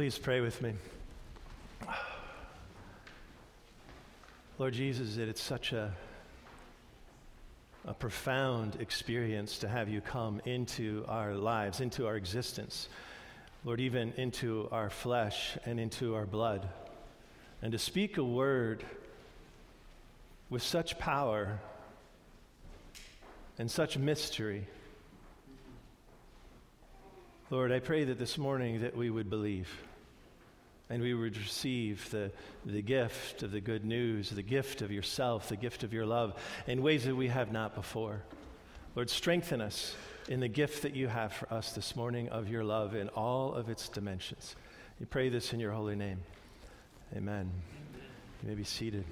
Please pray with me. Lord Jesus, that it's such a, a profound experience to have you come into our lives, into our existence. Lord, even into our flesh and into our blood. And to speak a word with such power and such mystery. Lord, I pray that this morning that we would believe and we would receive the, the gift of the good news, the gift of yourself, the gift of your love in ways that we have not before. Lord, strengthen us in the gift that you have for us this morning of your love in all of its dimensions. We pray this in your holy name. Amen. You may be seated.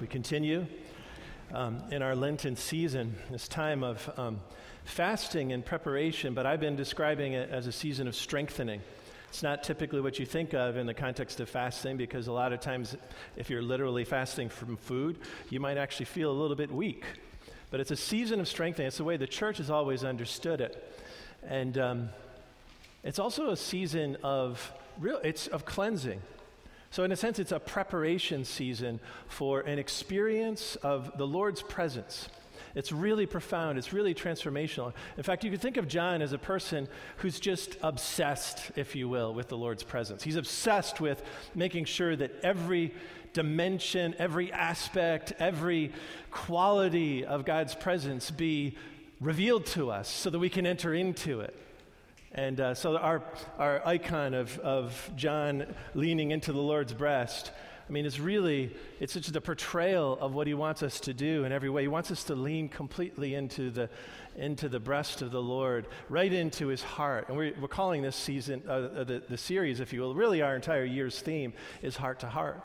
We continue um, in our Lenten season, this time of um, fasting and preparation, but I've been describing it as a season of strengthening. It's not typically what you think of in the context of fasting because a lot of times, if you're literally fasting from food, you might actually feel a little bit weak. But it's a season of strengthening. It's the way the church has always understood it. And um, it's also a season of real, it's of cleansing. So, in a sense, it's a preparation season for an experience of the Lord's presence. It's really profound. It's really transformational. In fact, you could think of John as a person who's just obsessed, if you will, with the Lord's presence. He's obsessed with making sure that every dimension, every aspect, every quality of God's presence be revealed to us so that we can enter into it. And uh, so our, our icon of, of John leaning into the Lord's breast, I mean, it's really, it's just a portrayal of what he wants us to do in every way. He wants us to lean completely into the, into the breast of the Lord, right into his heart. And we're, we're calling this season, uh, the, the series, if you will, really our entire year's theme is heart to heart.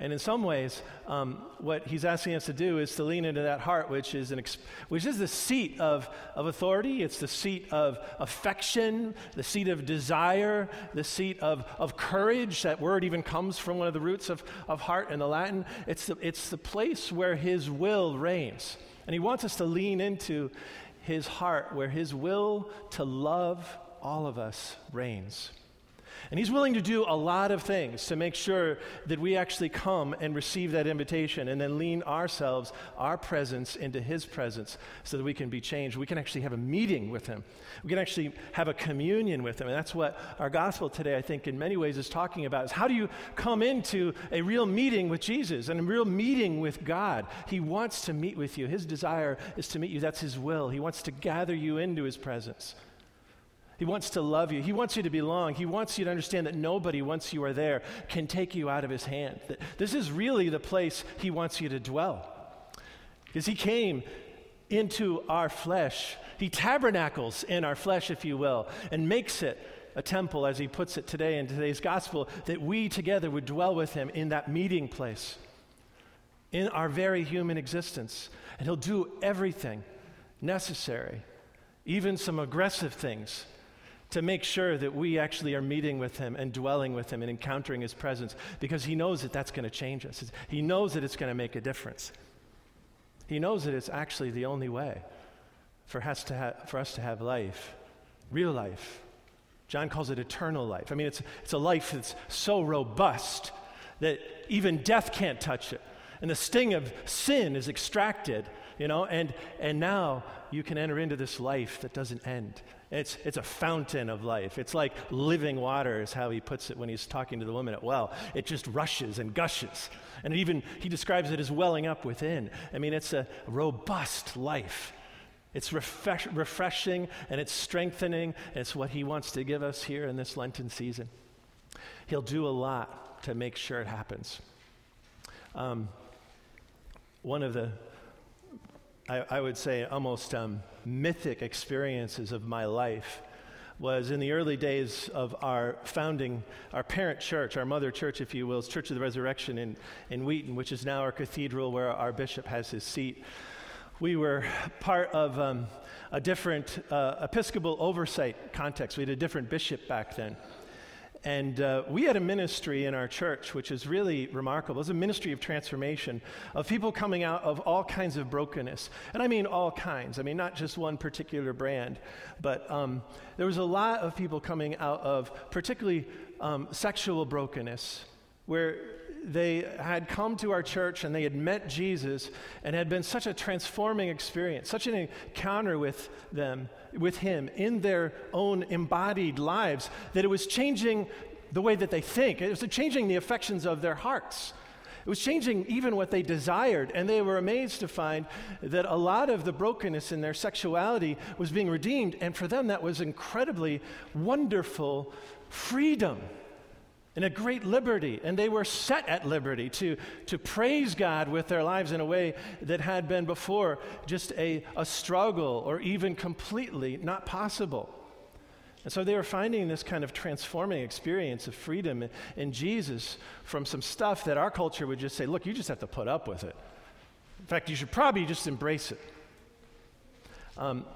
And in some ways, um, what he's asking us to do is to lean into that heart, which is, an which is the seat of, of authority. It's the seat of affection, the seat of desire, the seat of, of courage. That word even comes from one of the roots of, of heart in the Latin. It's the, it's the place where his will reigns. And he wants us to lean into his heart, where his will to love all of us reigns. And he's willing to do a lot of things to make sure that we actually come and receive that invitation and then lean ourselves, our presence, into his presence so that we can be changed. We can actually have a meeting with him. We can actually have a communion with him. And that's what our gospel today, I think, in many ways is talking about is how do you come into a real meeting with Jesus and a real meeting with God? He wants to meet with you. His desire is to meet you. That's his will. He wants to gather you into his presence. He wants to love you. He wants you to belong. He wants you to understand that nobody, once you are there, can take you out of his hand. This is really the place he wants you to dwell. Because he came into our flesh. He tabernacles in our flesh, if you will, and makes it a temple, as he puts it today in today's gospel, that we together would dwell with him in that meeting place, in our very human existence. And he'll do everything necessary, even some aggressive things to make sure that we actually are meeting with Him and dwelling with Him and encountering His presence because He knows that that's going to change us. He knows that it's going to make a difference. He knows that it's actually the only way for us to have, for us to have life, real life. John calls it eternal life. I mean, it's, it's a life that's so robust that even death can't touch it. And the sting of sin is extracted, you know, and, and now you can enter into this life that doesn't end. It's, it's a fountain of life. It's like living water, is how he puts it when he's talking to the woman at well. It just rushes and gushes. And even he describes it as welling up within. I mean, it's a robust life. It's refresh, refreshing and it's strengthening. And it's what he wants to give us here in this Lenten season. He'll do a lot to make sure it happens. Um, one of the I, I would say, almost um, mythic experiences of my life was in the early days of our founding, our parent church, our mother church, if you will, Church of the Resurrection in, in Wheaton, which is now our cathedral where our bishop has his seat. We were part of um, a different uh, Episcopal oversight context. We had a different bishop back then. And uh, we had a ministry in our church, which is really remarkable. It's a ministry of transformation, of people coming out of all kinds of brokenness. And I mean all kinds. I mean, not just one particular brand. But um, there was a lot of people coming out of particularly um, sexual brokenness, where they had come to our church and they had met Jesus and had been such a transforming experience, such an encounter with them with Him in their own embodied lives that it was changing the way that they think. It was changing the affections of their hearts. It was changing even what they desired, and they were amazed to find that a lot of the brokenness in their sexuality was being redeemed, and for them that was incredibly wonderful freedom and a great liberty. And they were set at liberty to, to praise God with their lives in a way that had been before just a, a struggle or even completely not possible. And so they were finding this kind of transforming experience of freedom in, Jesus from some stuff that our culture would just say, look, you just have to put up with it. In fact, you should probably just embrace it. Um,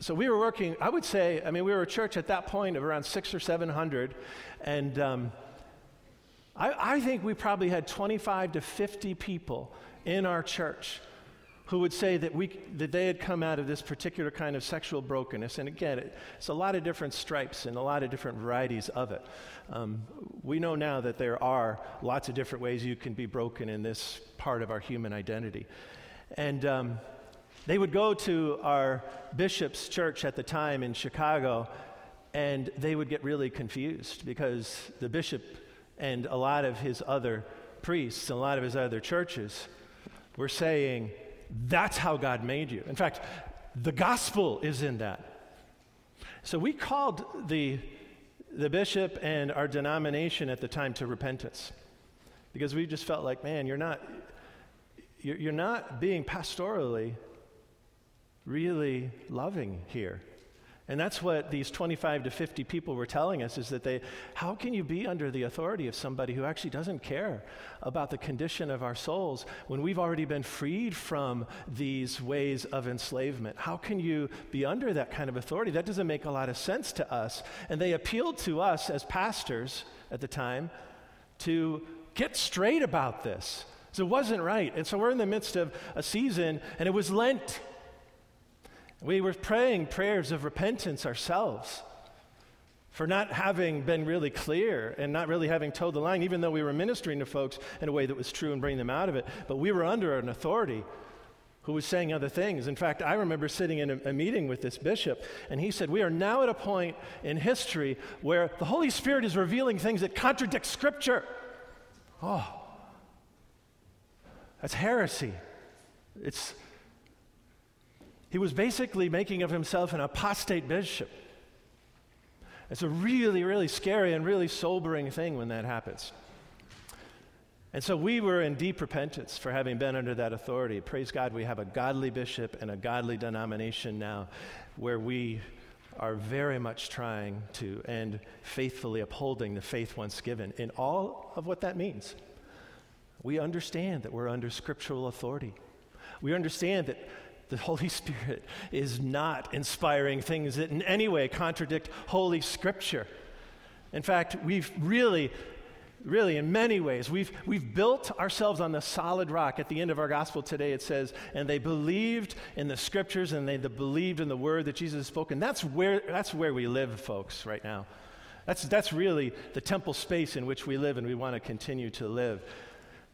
so we were working, I would say, I mean, we were a church at that point of around six or 700, and um, I, I think we probably had 25 to 50 people in our church who would say that, we, that they had come out of this particular kind of sexual brokenness. And again, it, it's a lot of different stripes and a lot of different varieties of it. Um, we know now that there are lots of different ways you can be broken in this part of our human identity. And um, they would go to our bishop's church at the time in Chicago, and they would get really confused because the bishop and a lot of his other priests and a lot of his other churches were saying, that's how God made you. In fact, the gospel is in that. So we called the, the bishop and our denomination at the time to repentance because we just felt like, man, you're not, you're, you're not being pastorally really loving here. And that's what these 25 to 50 people were telling us is that they, how can you be under the authority of somebody who actually doesn't care about the condition of our souls when we've already been freed from these ways of enslavement? How can you be under that kind of authority? That doesn't make a lot of sense to us. And they appealed to us as pastors at the time to get straight about this. So it wasn't right. And so we're in the midst of a season, and it was Lent. We were praying prayers of repentance ourselves for not having been really clear and not really having told the line, even though we were ministering to folks in a way that was true and bringing them out of it. But we were under an authority who was saying other things. In fact, I remember sitting in a, a, meeting with this bishop, and he said, We are now at a point in history where the Holy Spirit is revealing things that contradict Scripture. Oh, that's heresy. It's he was basically making of himself an apostate bishop. It's a really, really scary and really sobering thing when that happens. And so we were in deep repentance for having been under that authority. Praise God, we have a godly bishop and a godly denomination now where we are very much trying to and faithfully upholding the faith once given in all of what that means. We understand that we're under scriptural authority. We understand that the Holy Spirit is not inspiring things that in any way contradict Holy Scripture. In fact, we've really, really, in many ways, we've, we've built ourselves on the solid rock. At the end of our gospel today, it says, and they believed in the Scriptures and they believed in the word that Jesus spoke. And that's where, that's where we live, folks, right now. That's, that's really the temple space in which we live and we want to continue to live.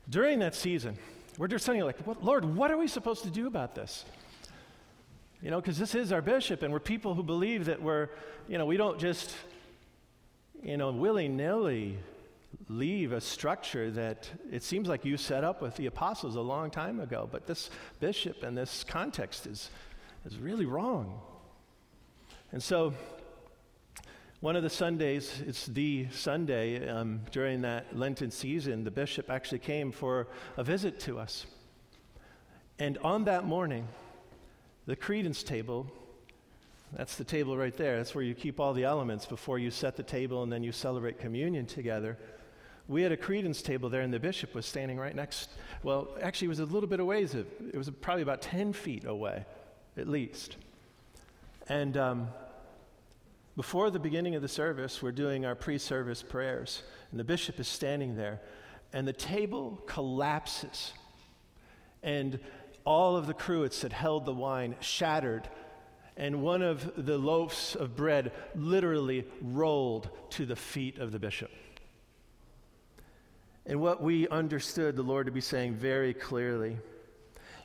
During that season, we're just saying, like, Lord, what are we supposed to do about this? You know, because this is our bishop, and we're people who believe that we're, you know, we don't just, you know, willy nilly leave a structure that it seems like you set up with the apostles a long time ago. But this bishop and this context is, is really wrong. And so, one of the Sundays, it's the Sunday um, during that Lenten season, the bishop actually came for a visit to us. And on that morning, the credence table, that's the table right there. That's where you keep all the elements before you set the table and then you celebrate communion together. We had a credence table there, and the bishop was standing right next. Well, actually, it was a little bit away. It was probably about 10 feet away, at least. And um, before the beginning of the service, we're doing our pre service prayers, and the bishop is standing there, and the table collapses. And all of the cruets that held the wine shattered, and one of the loaves of bread literally rolled to the feet of the bishop. And what we understood the Lord to be saying very clearly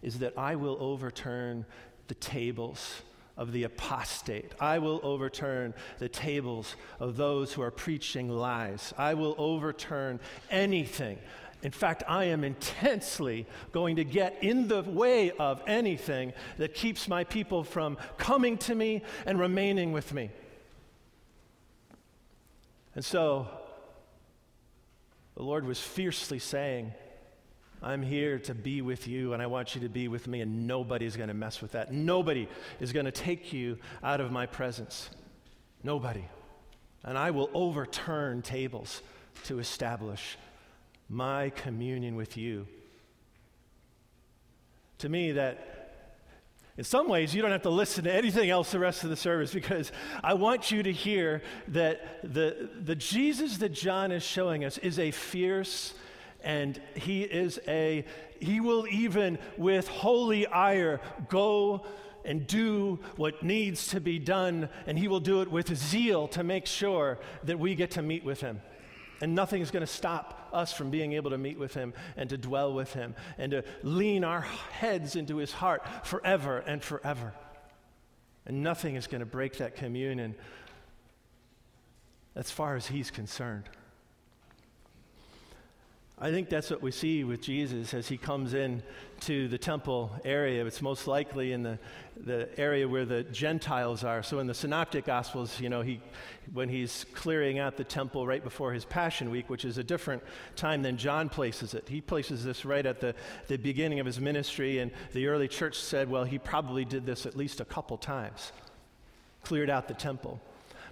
is that I will overturn the tables of the apostate. I will overturn the tables of those who are preaching lies. I will overturn anything. In fact, I am intensely going to get in the way of anything that keeps my people from coming to me and remaining with me. And so, the Lord was fiercely saying, I'm here to be with you, and I want you to be with me, and nobody's going to mess with that. Nobody is going to take you out of my presence. Nobody. And I will overturn tables to establish my communion with you. To me, that in some ways, you don't have to listen to anything else the rest of the service because I want you to hear that the, the Jesus that John is showing us is a fierce and he is a, he will even with holy ire go and do what needs to be done, and he will do it with zeal to make sure that we get to meet with him. And nothing is going to stop us from being able to meet with him and to dwell with him and to lean our heads into his heart forever and forever. And nothing is going to break that communion as far as he's concerned. I think that's what we see with Jesus as he comes in to the temple area. It's most likely in the, the area where the Gentiles are. So in the Synoptic Gospels, you know, he, when he's clearing out the temple right before his Passion Week, which is a different time than John places it, he places this right at the, the beginning of his ministry. And the early church said, well, he probably did this at least a couple times, cleared out the temple.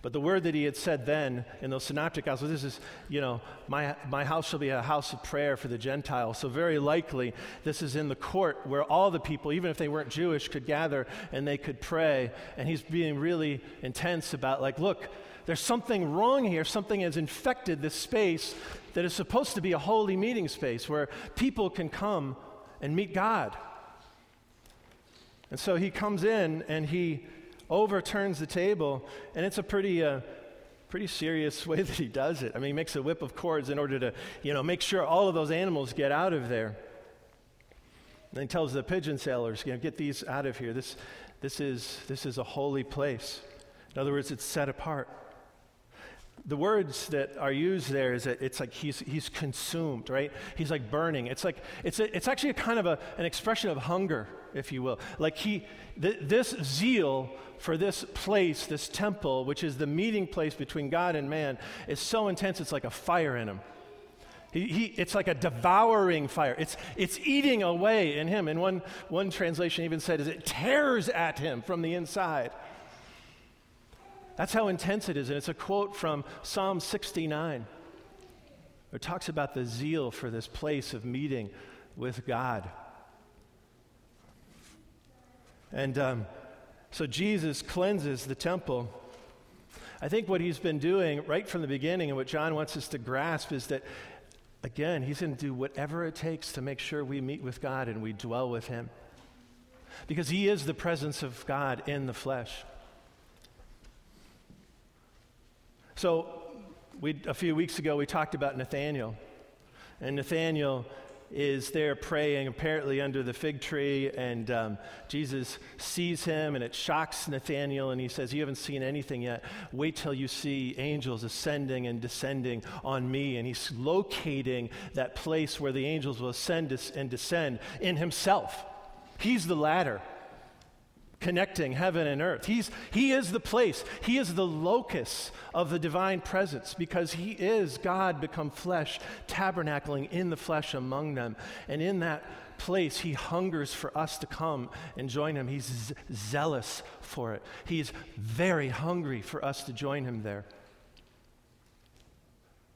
But the word that he had said then in those synoptic gospels, this is, you know, my, my house shall be a house of prayer for the Gentiles. So very likely this is in the court where all the people, even if they weren't Jewish, could gather and they could pray. And he's being really intense about like, look, there's something wrong here. Something has infected this space that is supposed to be a holy meeting space where people can come and meet God. And so he comes in and he overturns the table, and it's a pretty, uh, pretty serious way that he does it. I mean, he makes a whip of cords in order to, you know, make sure all of those animals get out of there. And he tells the pigeon sailors, you know, get these out of here. This, this, is, this is a holy place. In other words, it's set apart. The words that are used there is that it's like he's, he's consumed, right? He's like burning. It's like, it's, a, it's actually a kind of a, an expression of hunger, if you will. Like he, th- this zeal for this place, this temple, which is the meeting place between God and man, is so intense it's like a fire in him. He, he, it's like a devouring fire. It's, it's eating away in him. And one, one translation even said, is it tears at him from the inside. That's how intense it is. And it's a quote from Psalm 69. It talks about the zeal for this place of meeting with God. And um, so Jesus cleanses the temple. I think what he's been doing right from the beginning and what John wants us to grasp is that, again, he's going to do whatever it takes to make sure we meet with God and we dwell with him. Because he is the presence of God in the flesh. So, we, a few weeks ago, we talked about Nathaniel. And Nathaniel is there praying, apparently under the fig tree, and um, Jesus sees him, and it shocks Nathaniel, and he says, You haven't seen anything yet. Wait till you see angels ascending and descending on me. And he's locating that place where the angels will ascend and descend in himself. He's the ladder connecting heaven and earth. He's, he is the place, He is the locus of the divine presence because He is God become flesh, tabernacling in the flesh among them. And in that place, He hungers for us to come and join Him. He's z- zealous for it, He's very hungry for us to join Him there.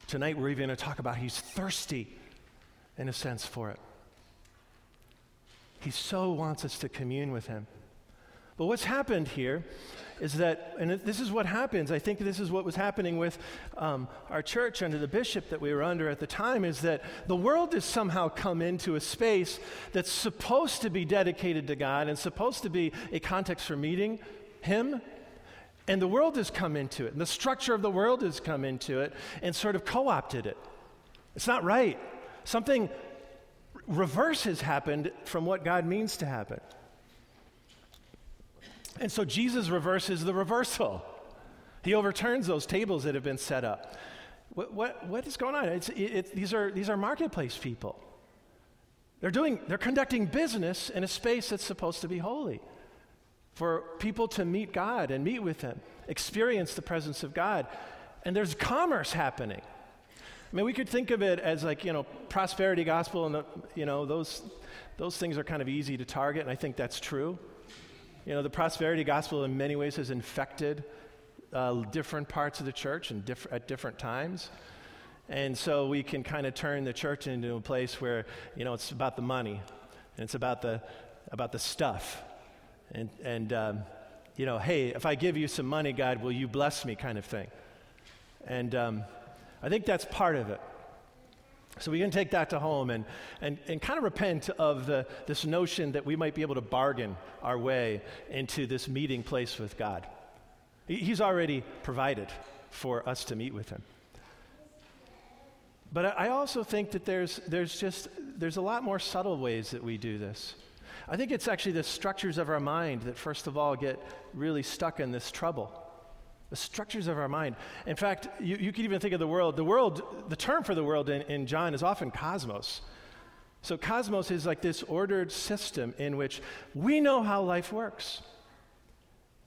Tonight, we're even going to talk about He's thirsty, in a sense, for it. He so wants us to commune with Him. But what's happened here is that, and this is what happens, I think this is what was happening with um, our church under the bishop that we were under at the time, is that the world has somehow come into a space that's supposed to be dedicated to God and supposed to be a context for meeting Him. And the world has come into it, and the structure of the world has come into it and sort of co opted it. It's not right. Something reverse has happened from what God means to happen. And so Jesus reverses the reversal. He overturns those tables that have been set up. What, what, what is going on? It's, it, it, these, are, these are marketplace people. They're, doing, they're conducting business in a space that's supposed to be holy for people to meet God and meet with Him, experience the presence of God. And there's commerce happening. I mean, we could think of it as like, you know, prosperity gospel, and, the, you know, those, those things are kind of easy to target, and I think that's true. You know, the prosperity gospel in many ways has infected uh, different parts of the church and diff- at different times. And so we can kind of turn the church into a place where, you know, it's about the money and it's about the, about the stuff. And, and um, you know, hey, if I give you some money, God, will you bless me kind of thing. And um, I think that's part of it. So we can take that to home and, and, and kind of repent of the, this notion that we might be able to bargain our way into this meeting place with God. He's already provided for us to meet with Him. But I also think that there's, there's just there's a lot more subtle ways that we do this. I think it's actually the structures of our mind that first of all get really stuck in this trouble the structures of our mind. In fact, you, you could even think of the world. The world, the term for the world in, in John is often cosmos. So, cosmos is like this ordered system in which we know how life works.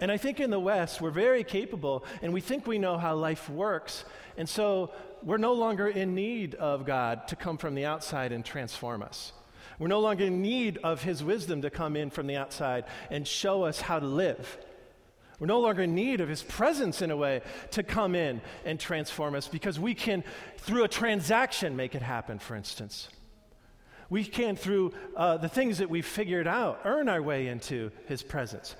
And I think in the West, we're very capable and we think we know how life works. And so we're no longer in need of God to come from the outside and transform us. We're no longer in need of His wisdom to come in from the outside and show us how to live. We're no longer in need of his presence in a way to come in and transform us because we can, through a transaction, make it happen, for instance. We can, through uh, the things that we've figured out, earn our way into his presence.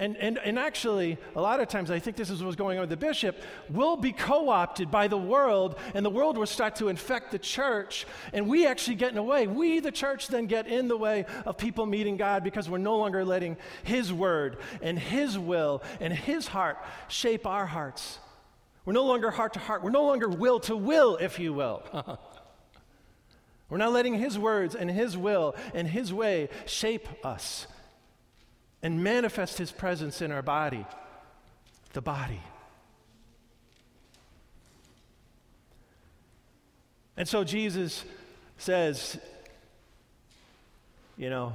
And, and, and actually, a lot of times, I think this is what's going on with the bishop, will be co opted by the world, and the world will start to infect the church, and we actually get in the way. We, the church, then get in the way of people meeting God because we're no longer letting His word and His will and His heart shape our hearts. We're no longer heart to heart. We're no longer will to will, if you will. We're not letting His words and His will and His way shape us and manifest his presence in our body, the body. And so Jesus says, you know,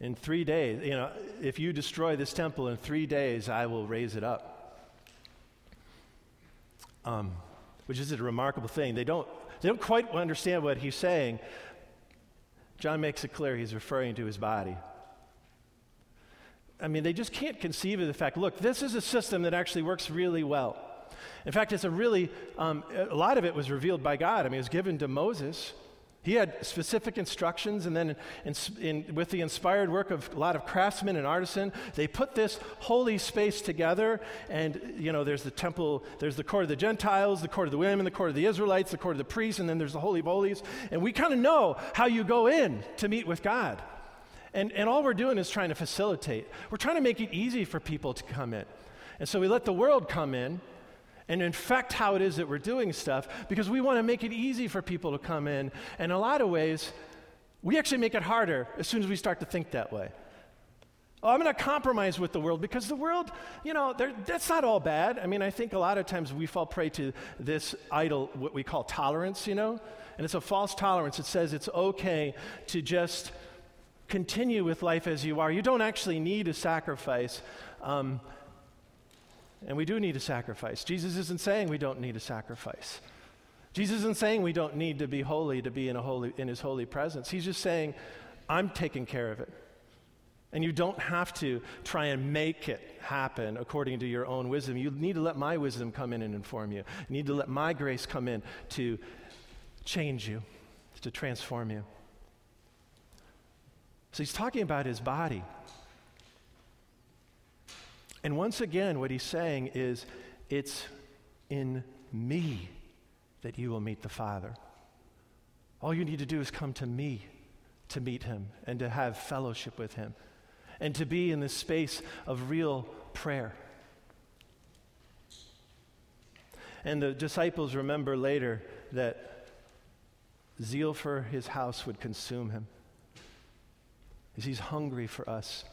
in three days, you know, if you destroy this temple in three days, I will raise it up. Um, which is a remarkable thing. They don't, they don't quite understand what he's saying. John makes it clear he's referring to his body. I mean, they just can't conceive of the fact look, this is a system that actually works really well. In fact, it's a really, um, a lot of it was revealed by God. I mean, it was given to Moses. He had specific instructions, and then in, in, with the inspired work of a lot of craftsmen and artisan, they put this holy space together. And, you know, there's the temple, there's the court of the Gentiles, the court of the women, the court of the Israelites, the court of the priests, and then there's the Holy of Holies. And we kind of know how you go in to meet with God. And, and all we're doing is trying to facilitate. We're trying to make it easy for people to come in. And so we let the world come in and infect how it is that we're doing stuff because we want to make it easy for people to come in. And in a lot of ways, we actually make it harder as soon as we start to think that way. Oh, I'm going to compromise with the world because the world, you know, that's not all bad. I mean, I think a lot of times we fall prey to this idol, what we call tolerance, you know, and it's a false tolerance. It says it's okay to just continue with life as you are. You don't actually need a sacrifice. Um, and we do need a sacrifice. Jesus isn't saying we don't need a sacrifice. Jesus isn't saying we don't need to be holy to be in, a holy, in his holy presence. He's just saying, I'm taking care of it. And you don't have to try and make it happen according to your own wisdom. You need to let my wisdom come in and inform you. You need to let my grace come in to change you, to transform you. So he's talking about his body. And once again, what he's saying is, it's in me that you will meet the Father. All you need to do is come to me to meet him and to have fellowship with him and to be in this space of real prayer. And the disciples remember later that zeal for his house would consume him. As he's hungry for us.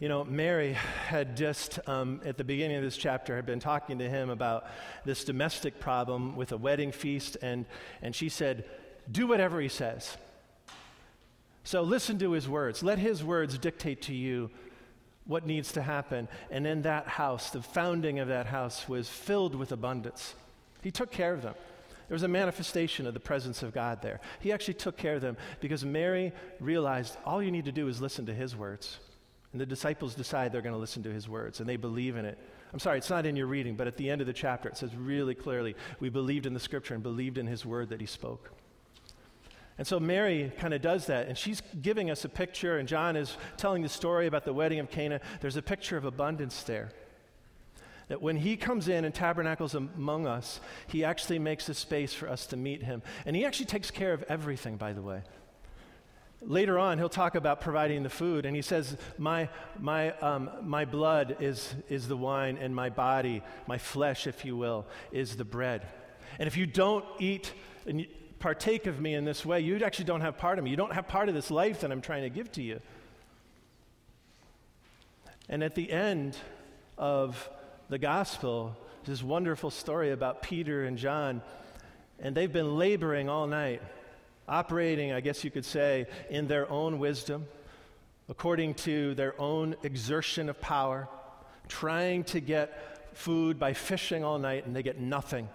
You know, Mary had just, um, at the beginning of this chapter, had been talking to him about this domestic problem with a wedding feast, and, and she said, Do whatever he says. So listen to his words. Let his words dictate to you what needs to happen. And in that house, the founding of that house was filled with abundance. He took care of them. There was a manifestation of the presence of God there. He actually took care of them because Mary realized all you need to do is listen to his words. And the disciples decide they're going to listen to his words, and they believe in it. I'm sorry, it's not in your reading, but at the end of the chapter, it says really clearly we believed in the scripture and believed in his word that he spoke. And so Mary kind of does that, and she's giving us a picture, and John is telling the story about the wedding of Cana. There's a picture of abundance there. That when he comes in and tabernacles among us, he actually makes a space for us to meet him. And he actually takes care of everything, by the way. Later on, he'll talk about providing the food, and he says, My, my, um, my blood is, is the wine, and my body, my flesh, if you will, is the bread. And if you don't eat and partake of me in this way, you actually don't have part of me. You don't have part of this life that I'm trying to give to you. And at the end of the gospel, this wonderful story about Peter and John, and they've been laboring all night operating, I guess you could say, in their own wisdom, according to their own exertion of power, trying to get food by fishing all night, and they get nothing.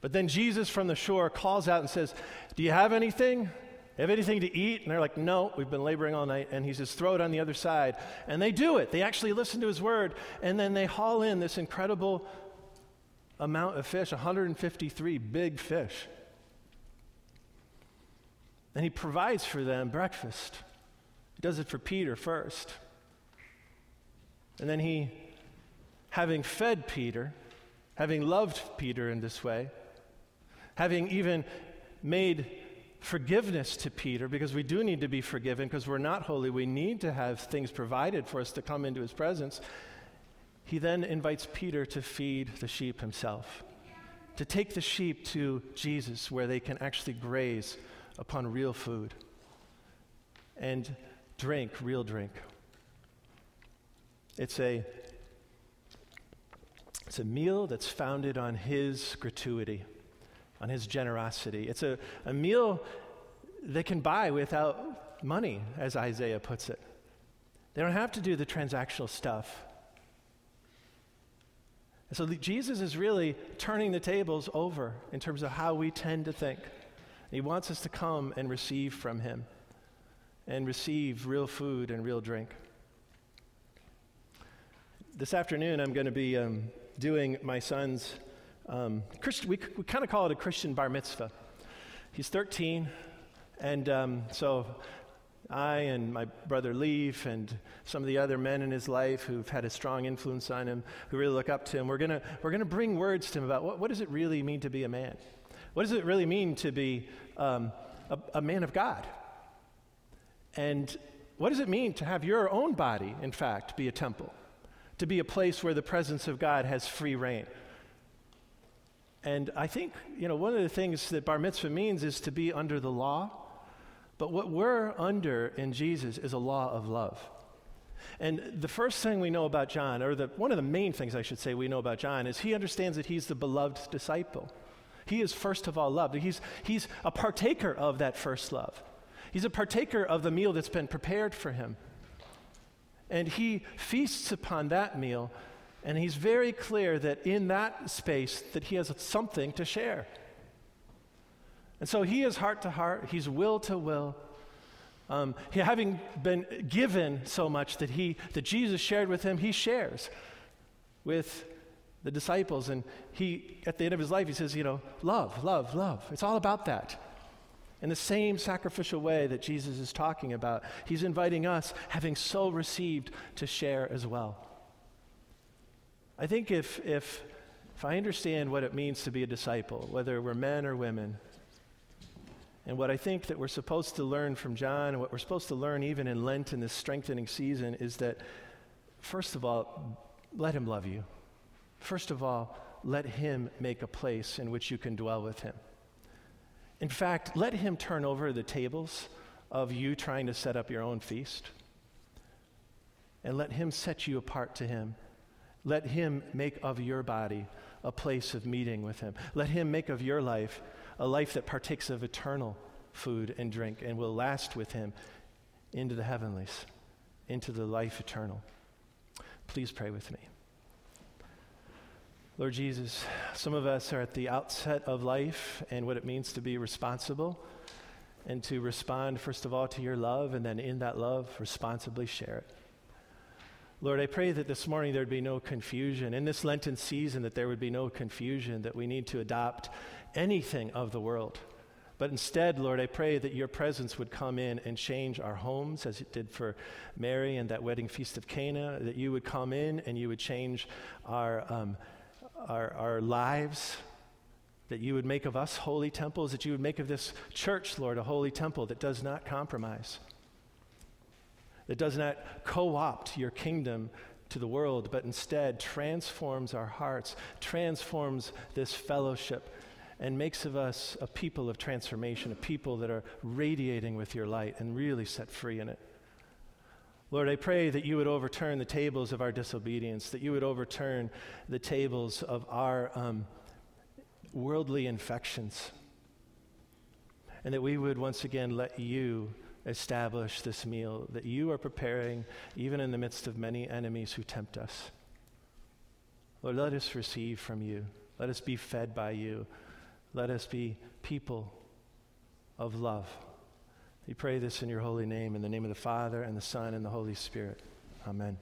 But then Jesus from the shore calls out and says, Do you have anything? Have anything to eat? And they're like, No, we've been laboring all night. And he says, Throw it on the other side. And they do it. They actually listen to his word. And then they haul in this incredible amount of fish 153 big fish. And he provides for them breakfast. He does it for Peter first. And then he, having fed Peter, having loved Peter in this way, having even made forgiveness to Peter, because we do need to be forgiven because we're not holy, we need to have things provided for us to come into his presence. He then invites Peter to feed the sheep himself, to take the sheep to Jesus where they can actually graze upon real food and drink real drink. It's a, it's a meal that's founded on His gratuity, on His generosity. It's a, a meal they can buy without money, as Isaiah puts it. They don't have to do the transactional stuff. And so Jesus is really turning the tables over in terms of how we tend to think. He wants us to come and receive from Him and receive real food and real drink. This afternoon, I'm going to be um, doing my son's, um, Christ- we, we kind of call it a Christian bar mitzvah. He's 13, and um, so I and my brother Leaf and some of the other men in his life who've had a strong influence on him, who really look up to him, we're going we're gonna bring words to him about what, what does it really mean to be a man? What does it really mean to be um, a, a man of God? And what does it mean to have your own body, in fact, be a temple? To be a place where the presence of God has free reign? And I think, you know, one of the things that bar mitzvah means is to be under the law. But what we're under in Jesus is a law of love. And the first thing we know about John, or the, one of the main things I should say we know about John, is he understands that he's the beloved disciple. He is first of all loved. He's, he's a partaker of that first love. He's a partaker of the meal that's been prepared for him. And he feasts upon that meal, and he's very clear that in that space that he has something to share. And so he is heart to heart, he's will to will. Um, he, having been given so much that he that Jesus shared with him, he shares with the disciples. And he, at the end of his life, he says, you know, love, love, love. It's all about that. In the same sacrificial way that Jesus is talking about, he's inviting us, having so received, to share as well. I think if, if, if I understand what it means to be a disciple, whether we're men or women, and what I think that we're supposed to learn from John, and what we're supposed to learn even in Lent in this strengthening season, is that, first of all, let him love you. First of all, let him make a place in which you can dwell with him. In fact, let him turn over the tables of you trying to set up your own feast. And let him set you apart to him. Let him make of your body a place of meeting with him. Let him make of your life a life that partakes of eternal food and drink and will last with him into the heavenlies, into the life eternal. Please pray with me. Lord Jesus, some of us are at the outset of life and what it means to be responsible and to respond, first of all, to your love, and then in that love, responsibly share it. Lord, I pray that this morning there'd be no confusion. In this Lenten season, that there would be no confusion, that we need to adopt anything of the world. But instead, Lord, I pray that your presence would come in and change our homes as it did for Mary and that wedding feast of Cana, that you would come in and you would change our. Um, our, our lives, that you would make of us holy temples, that you would make of this church, Lord, a holy temple that does not compromise, that does not co opt your kingdom to the world, but instead transforms our hearts, transforms this fellowship, and makes of us a people of transformation, a people that are radiating with your light and really set free in it. Lord, I pray that you would overturn the tables of our disobedience, that you would overturn the tables of our um, worldly infections, and that we would once again let you establish this meal that you are preparing, even in the midst of many enemies who tempt us. Lord, let us receive from you. Let us be fed by you. Let us be people of love. We pray this in your holy name, in the name of the Father, and the Son, and the Holy Spirit. Amen.